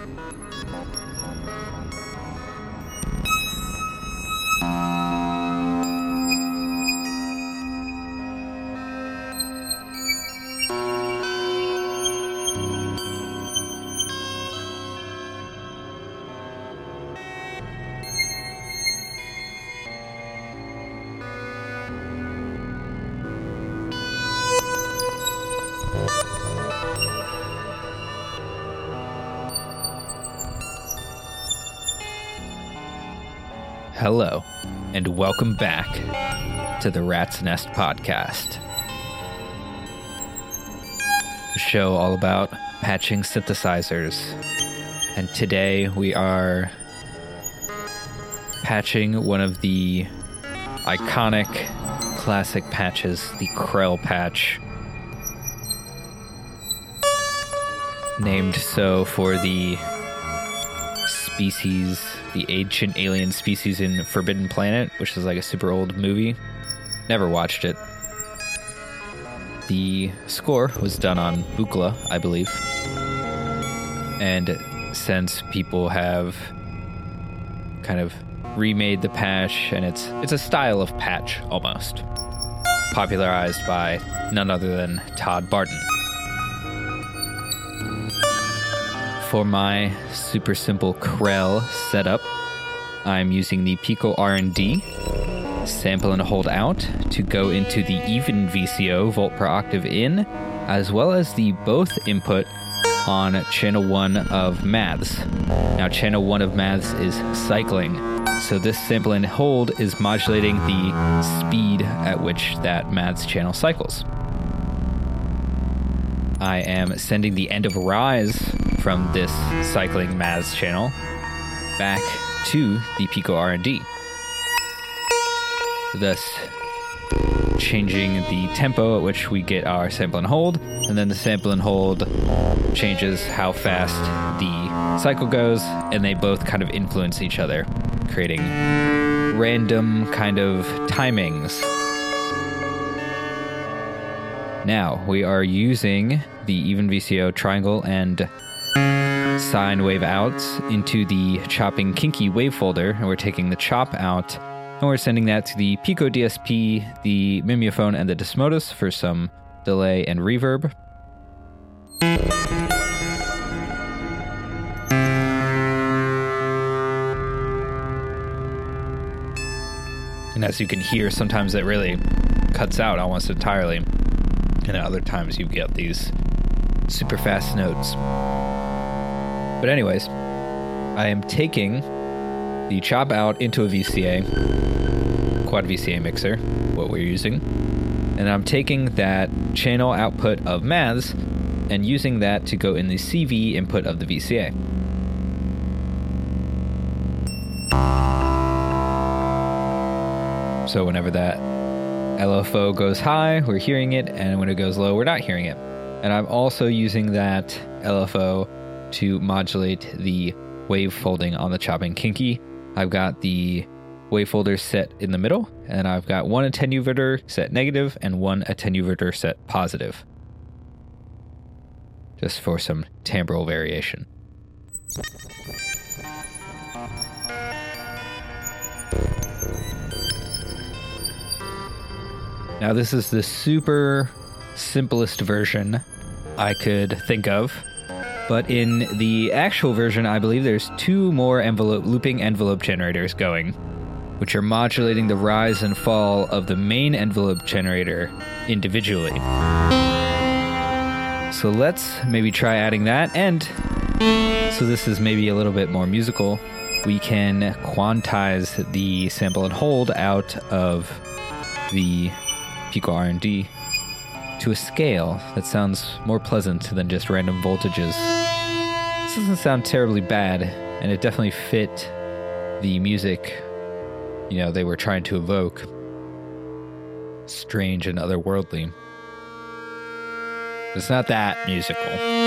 Thank you. Hello, and welcome back to the Rat's Nest Podcast. A show all about patching synthesizers. And today we are patching one of the iconic classic patches, the Krell patch. Named so for the species the ancient alien species in Forbidden Planet, which is like a super old movie. Never watched it. The score was done on Buchla, I believe. And since people have kind of remade the patch and it's it's a style of patch almost popularized by none other than Todd Barton. For my super simple Krell setup, I'm using the Pico R&D sample and hold out to go into the even VCO volt per octave in, as well as the both input on channel 1 of Maths. Now channel 1 of Maths is cycling, so this sample and hold is modulating the speed at which that Maths channel cycles. I am sending the end of rise from this cycling Maths channel back to the Pico R&D. Thus changing the tempo at which we get our sample and hold, and then the sample and hold changes how fast the cycle goes, and they both kind of influence each other, creating random kind of timings. Now we are using the even VCO triangle and sine wave outs into the chopping kinky wave folder, and we're taking the chop out and we're sending that to the Pico DSP, the Mimeophon, and the Desmodus for some delay and reverb. And as you can hear, sometimes it really cuts out almost entirely. And other times you get these super fast notes. But, anyways, I am taking the chop out into a VCA, quad VCA mixer, what we're using, and I'm taking that channel output of Maths and using that to go in the CV input of the VCA. So whenever that LFO goes high, we're hearing it, and when it goes low, we're not hearing it. And I'm also using that LFO to modulate the wave folding on the chopping kinky. I've got the wave folder set in the middle, and I've got one attenuator set negative and one attenuator set positive. Just for some timbral variation. Now, this is the super simplest version I could think of but in the actual version, I believe there's two more envelope looping envelope generators going, which are modulating the rise and fall of the main envelope generator individually. So let's maybe try adding that. And so this is maybe a little bit more musical. We can quantize the sample and hold out of the Pico R&D to a scale that sounds more pleasant than just random voltages. This doesn't sound terribly bad, and it definitely fit the music, you know, they were trying to evoke. Strange and otherworldly. It's not that musical.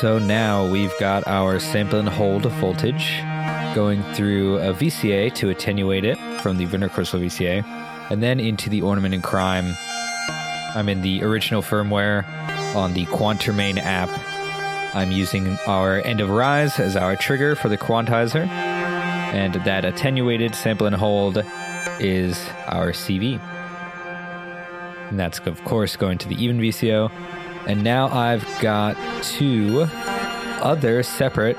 So now we've got our sample and hold voltage going through a VCA to attenuate it from the Winter Crystal VCA, and then into the Ornament and Crime. I'm in the original firmware on the Quantermain app. I'm using our End of Rise as our trigger for the quantizer, and that attenuated sample and hold is our CV. And that's, of course, going to the even VCO. And now I've got two other separate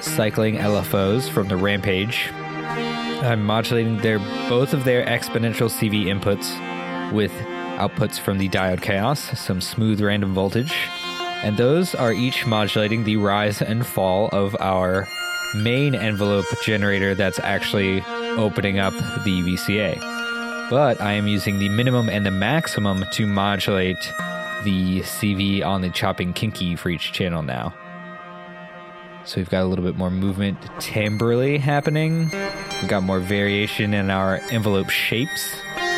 cycling LFOs from the Rampage. I'm modulating their both of their exponential CV inputs with outputs from the diode chaos, some smooth random voltage, and those are each modulating the rise and fall of our main envelope generator that's actually opening up the VCA. But I am using the minimum and the maximum to modulate the CV on the chopping kinky for each channel now. So we've got a little bit more movement timbrally happening. We've got more variation in our envelope shapes.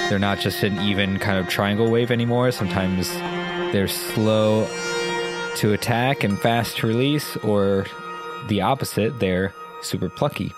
They're not just an even kind of triangle wave anymore. Sometimes they're slow to attack and fast to release, or the opposite, they're super plucky.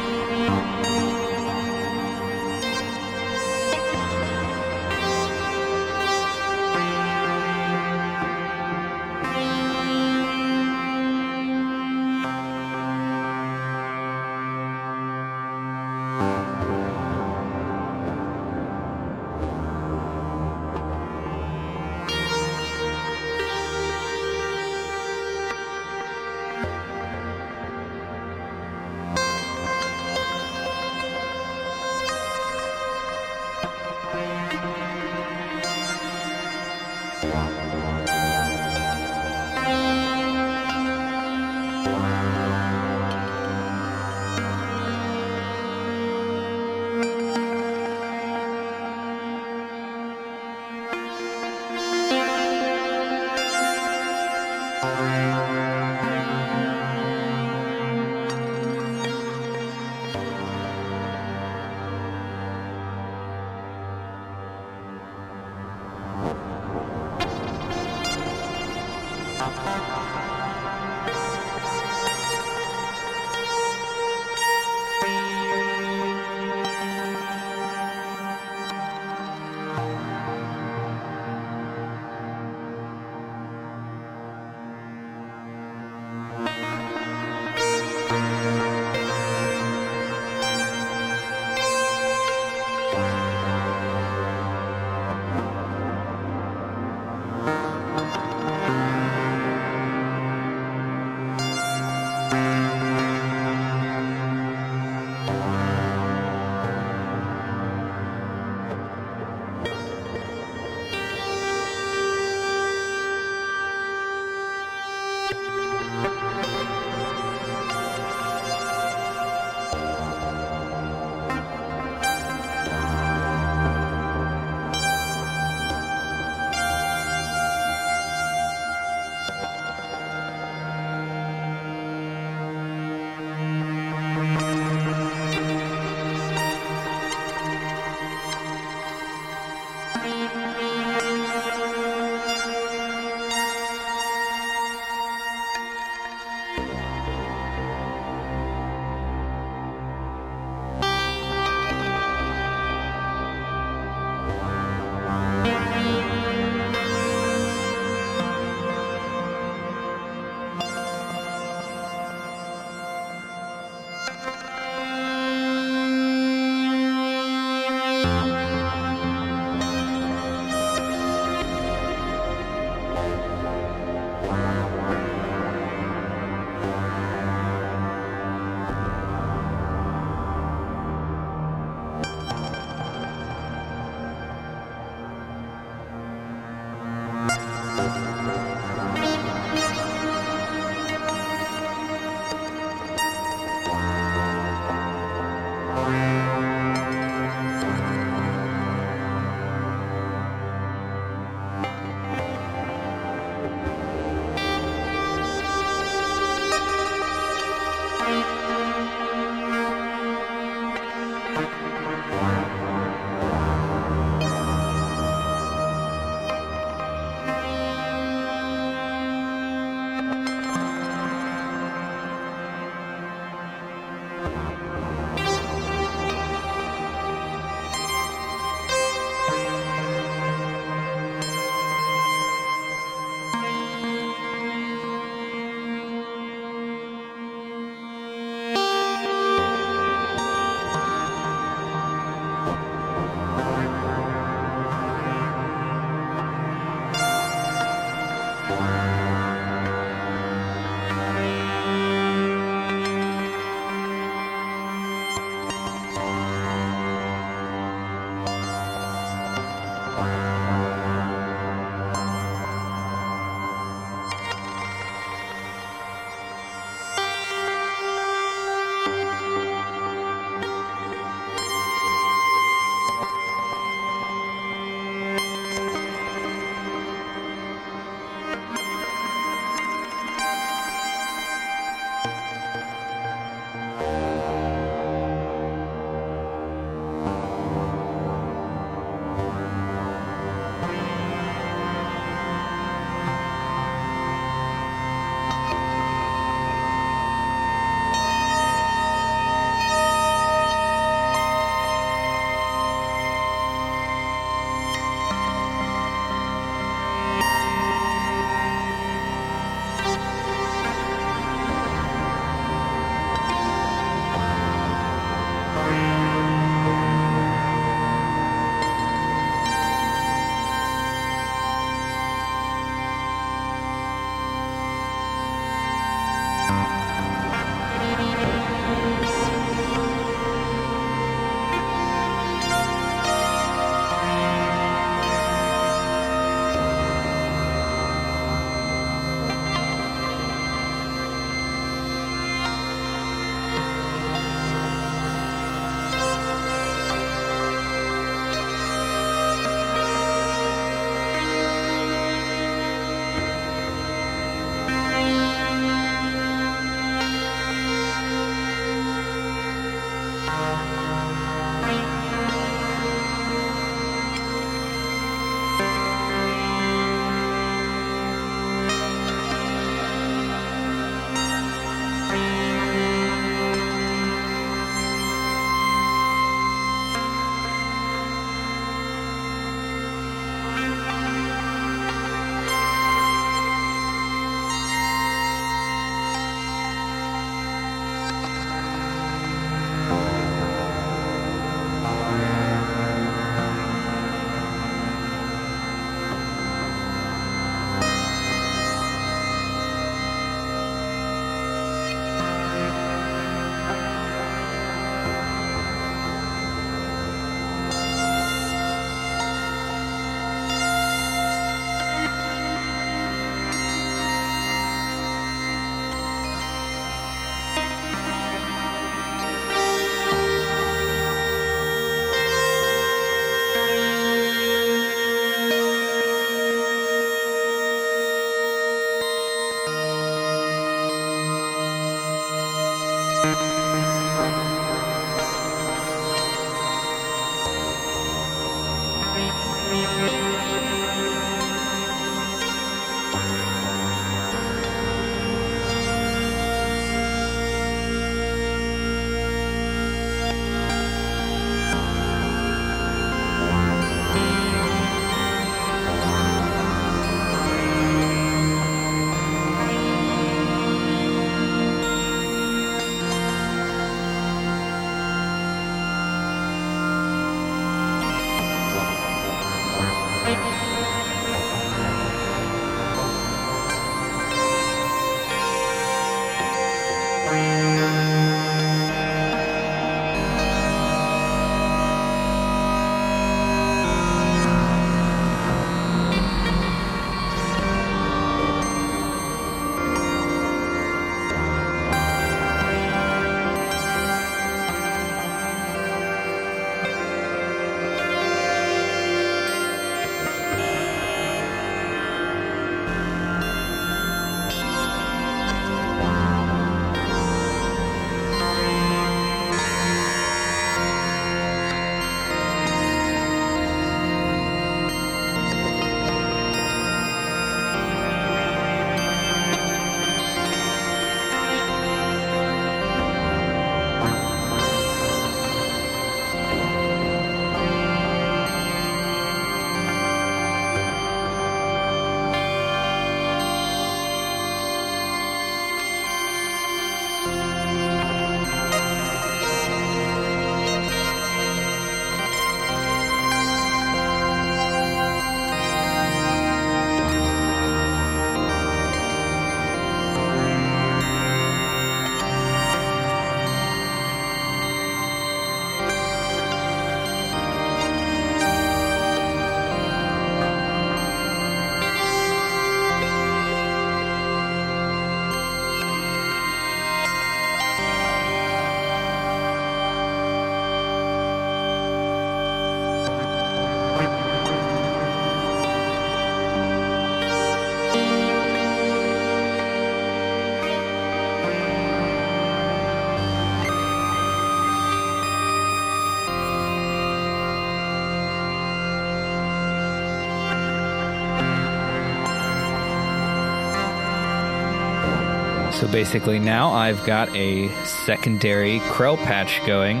Basically, now I've got a secondary Krell patch going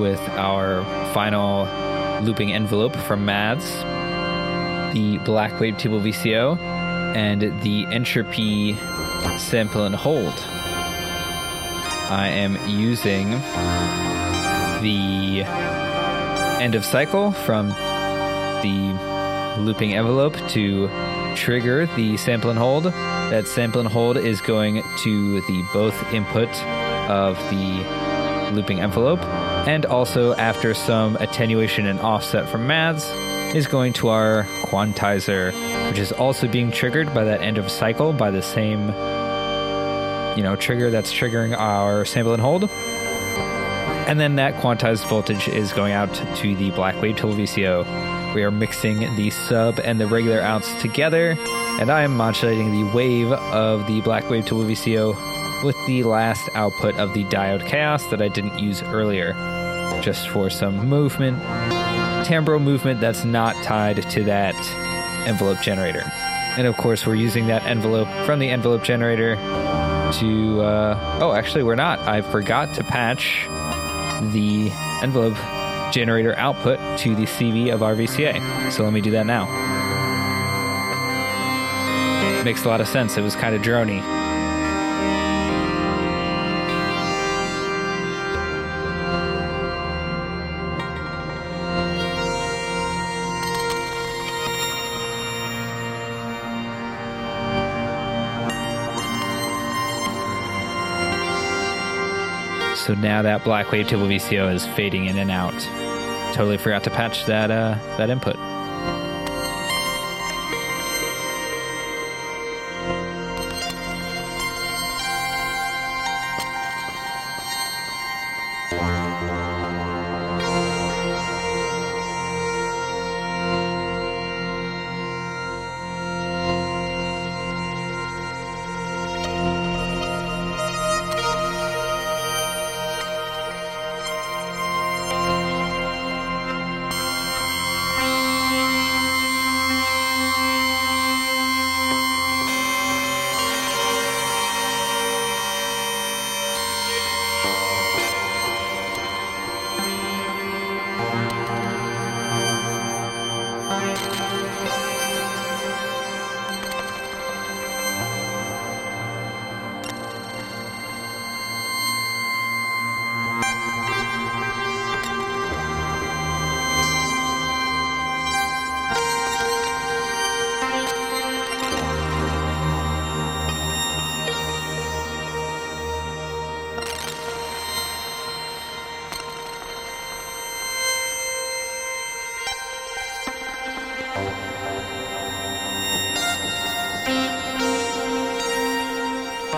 with our final looping envelope from Maths, the Black Wave Table VCO, and the Entropy sample and hold. I am using the end of cycle from the looping envelope to trigger the sample and hold. That sample and hold is going to the both input of the looping envelope, and also after some attenuation and offset from Maths, is going to our quantizer, which is also being triggered by that end of cycle by the same you know trigger that's triggering our sample and hold. And then that quantized voltage is going out to the Black Wave Table VCO. We are mixing the sub and the regular outs together, and I am modulating the wave of the Black Wave Table VCO with the last output of the diode chaos that I didn't use earlier, just for some movement, timbre movement that's not tied to that envelope generator. And of course, we're using that envelope from the envelope generator to. Uh, oh, actually, we're not. I forgot to patch the envelope generator output to the CV of our VCA. So let me do that now. Makes a lot of sense. It was kind of drony. So now that Black Wave Table VCO is fading in and out. Totally forgot to patch that uh, that input.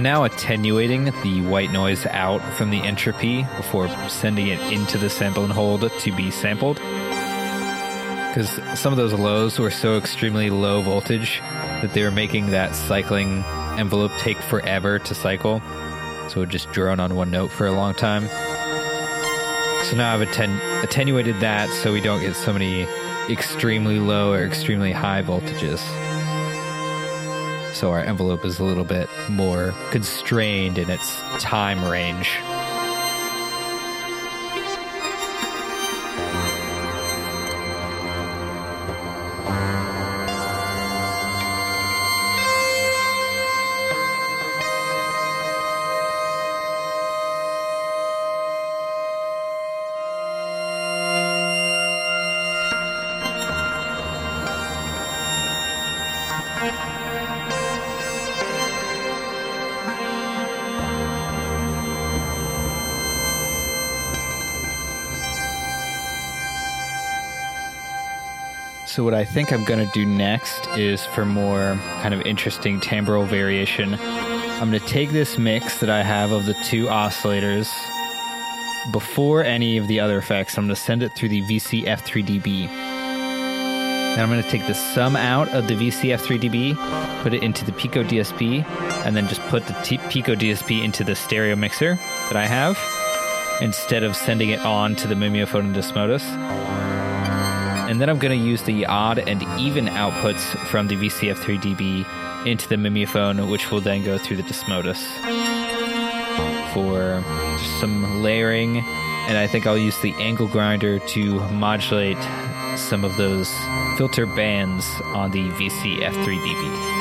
I'm now attenuating the white noise out from the entropy before sending it into the sample and hold to be sampled. Because some of those lows were so extremely low voltage that they were making that cycling envelope take forever to cycle. So it would just drone on one note for a long time. So now I've atten- attenuated that so we don't get so many extremely low or extremely high voltages. So our envelope is a little bit more constrained in its time range. So, what I think I'm going to do next is for more kind of interesting timbral variation, I'm going to take this mix that I have of the two oscillators before any of the other effects. I'm going to send it through the VC F3DB. Then I'm going to take the sum out of the VC F3DB, put it into the Pico DSP, and then just put the T- Pico DSP into the stereo mixer that I have instead of sending it on to the Mimeophon and Desmodus. And then I'm going to use the odd and even outputs from the VCF3DB into the Mimeophon, which will then go through the Desmodus for some layering. And I think I'll use the angle grinder to modulate some of those filter bands on the VCF3DB.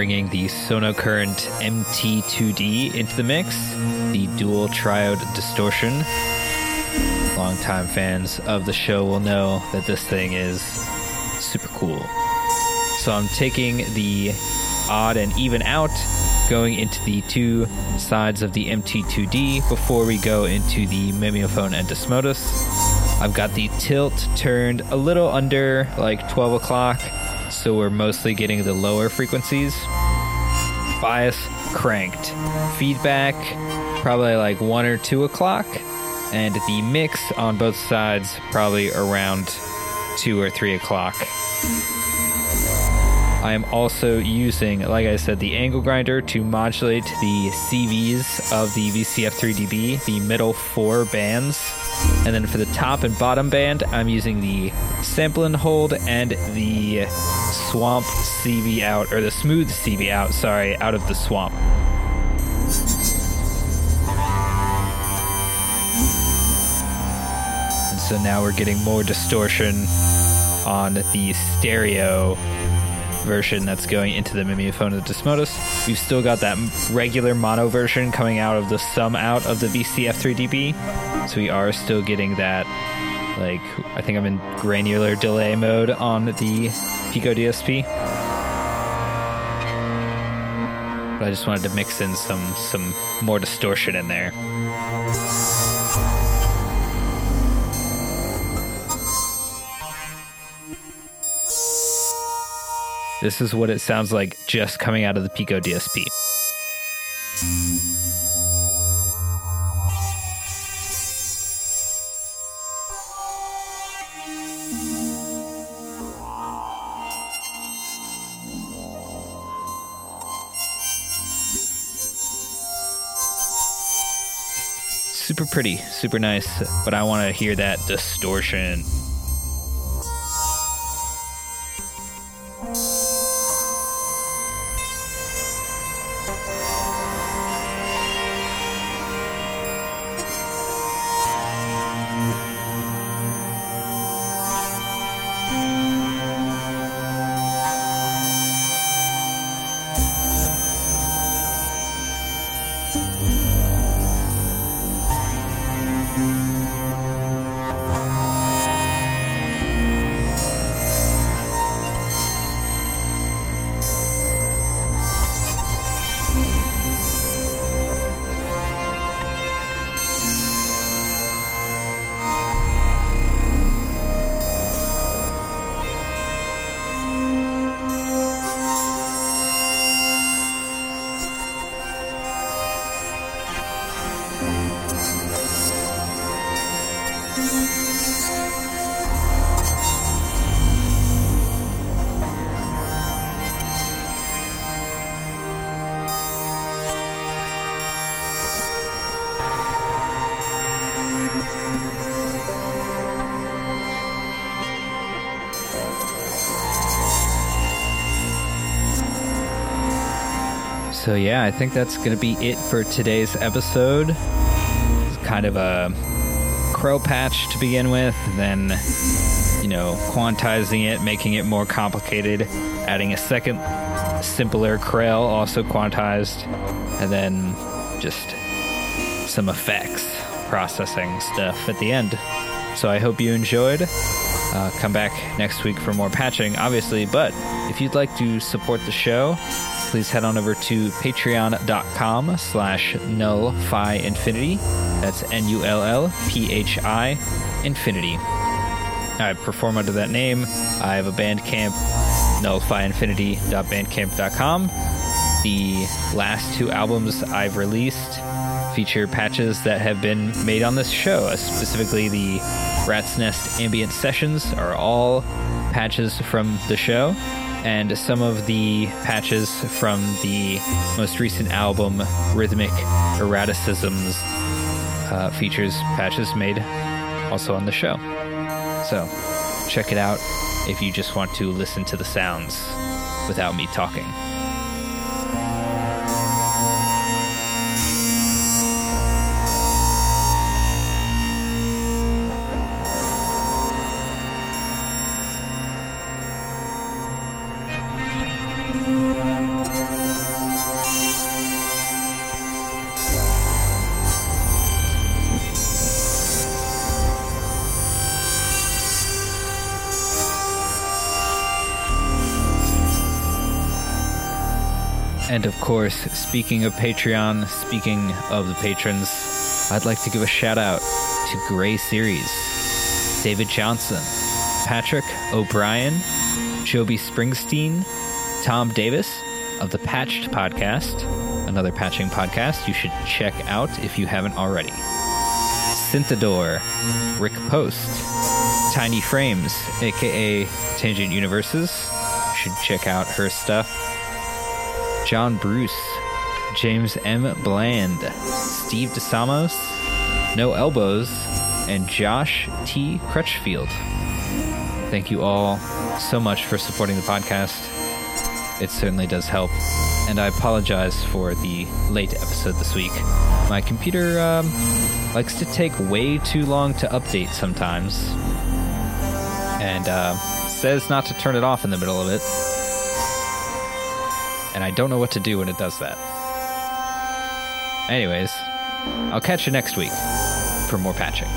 Bringing the Sonocurrent MT2D into the mix, the dual triode distortion. Longtime fans of the show will know that this thing is super cool. So I'm taking the odd and even out, going into the two sides of the MT2D before we go into the Mimeophon and Desmodus. I've got the tilt turned a little under like 12 o'clock so we're mostly getting the lower frequencies. Bias cranked. Feedback probably like 1 or 2 o'clock. And the mix on both sides probably around 2 or 3 o'clock. I am also using, like I said, the angle grinder to modulate the CVs of the VCF3DB, the middle four bands. And then for the top and bottom band, I'm using the sample and hold and the swamp CV out, or the smooth CV out, sorry, out of the swamp. And so now we're getting more distortion on the stereo version that's going into the Mimeophon of the Desmodus. We've still got that regular mono version coming out of the sum out of the VCF3DB. So we are still getting that, like, I think I'm in granular delay mode on the Pico DSP. But I just wanted to mix in some some more distortion in there. This is what it sounds like just coming out of the Pico DSP. Pretty, super nice, but I want to hear that distortion. So, yeah, I think that's going to be it for today's episode. It's kind of a Krell patch to begin with, then, you know, quantizing it, making it more complicated, adding a second simpler Krell, also quantized, and then just some effects, processing stuff at the end. So I hope you enjoyed. Uh, come back next week for more patching, obviously, but if you'd like to support the show, please head on over to patreon.com slash nullphi infinity. That's N-U-L-L-P-H-I infinity. I perform under that name. I have a Bandcamp, nullphiinfinity.bandcamp.com. The last two albums I've released feature patches that have been made on this show. Uh, specifically, the Rat's Nest Ambient Sessions are all patches from the show and some of the patches from the most recent album, Rhythmic Erraticisms, uh, features patches made also on the show. So check it out if you just want to listen to the sounds without me talking. Course, speaking of Patreon, speaking of the patrons, I'd like to give a shout out to Gray Series, David Johnson, Patrick O'Brien, Joby Springsteen, Tom Davis of the Patched Podcast, another patching podcast you should check out if you haven't already. Synthador, Rick Post, Tiny Frames, aka Tangent Universes, should check out her stuff. John Bruce, James M. Bland, Steve DeSamos, No Elbows, and Josh T. Crutchfield. Thank you all so much for supporting the podcast. It certainly does help. And I apologize for the late episode this week. My computer um, likes to take way too long to update sometimes, and uh, says not to turn it off in the middle of it and I don't know what to do when it does that. Anyways, I'll catch you next week for more patching.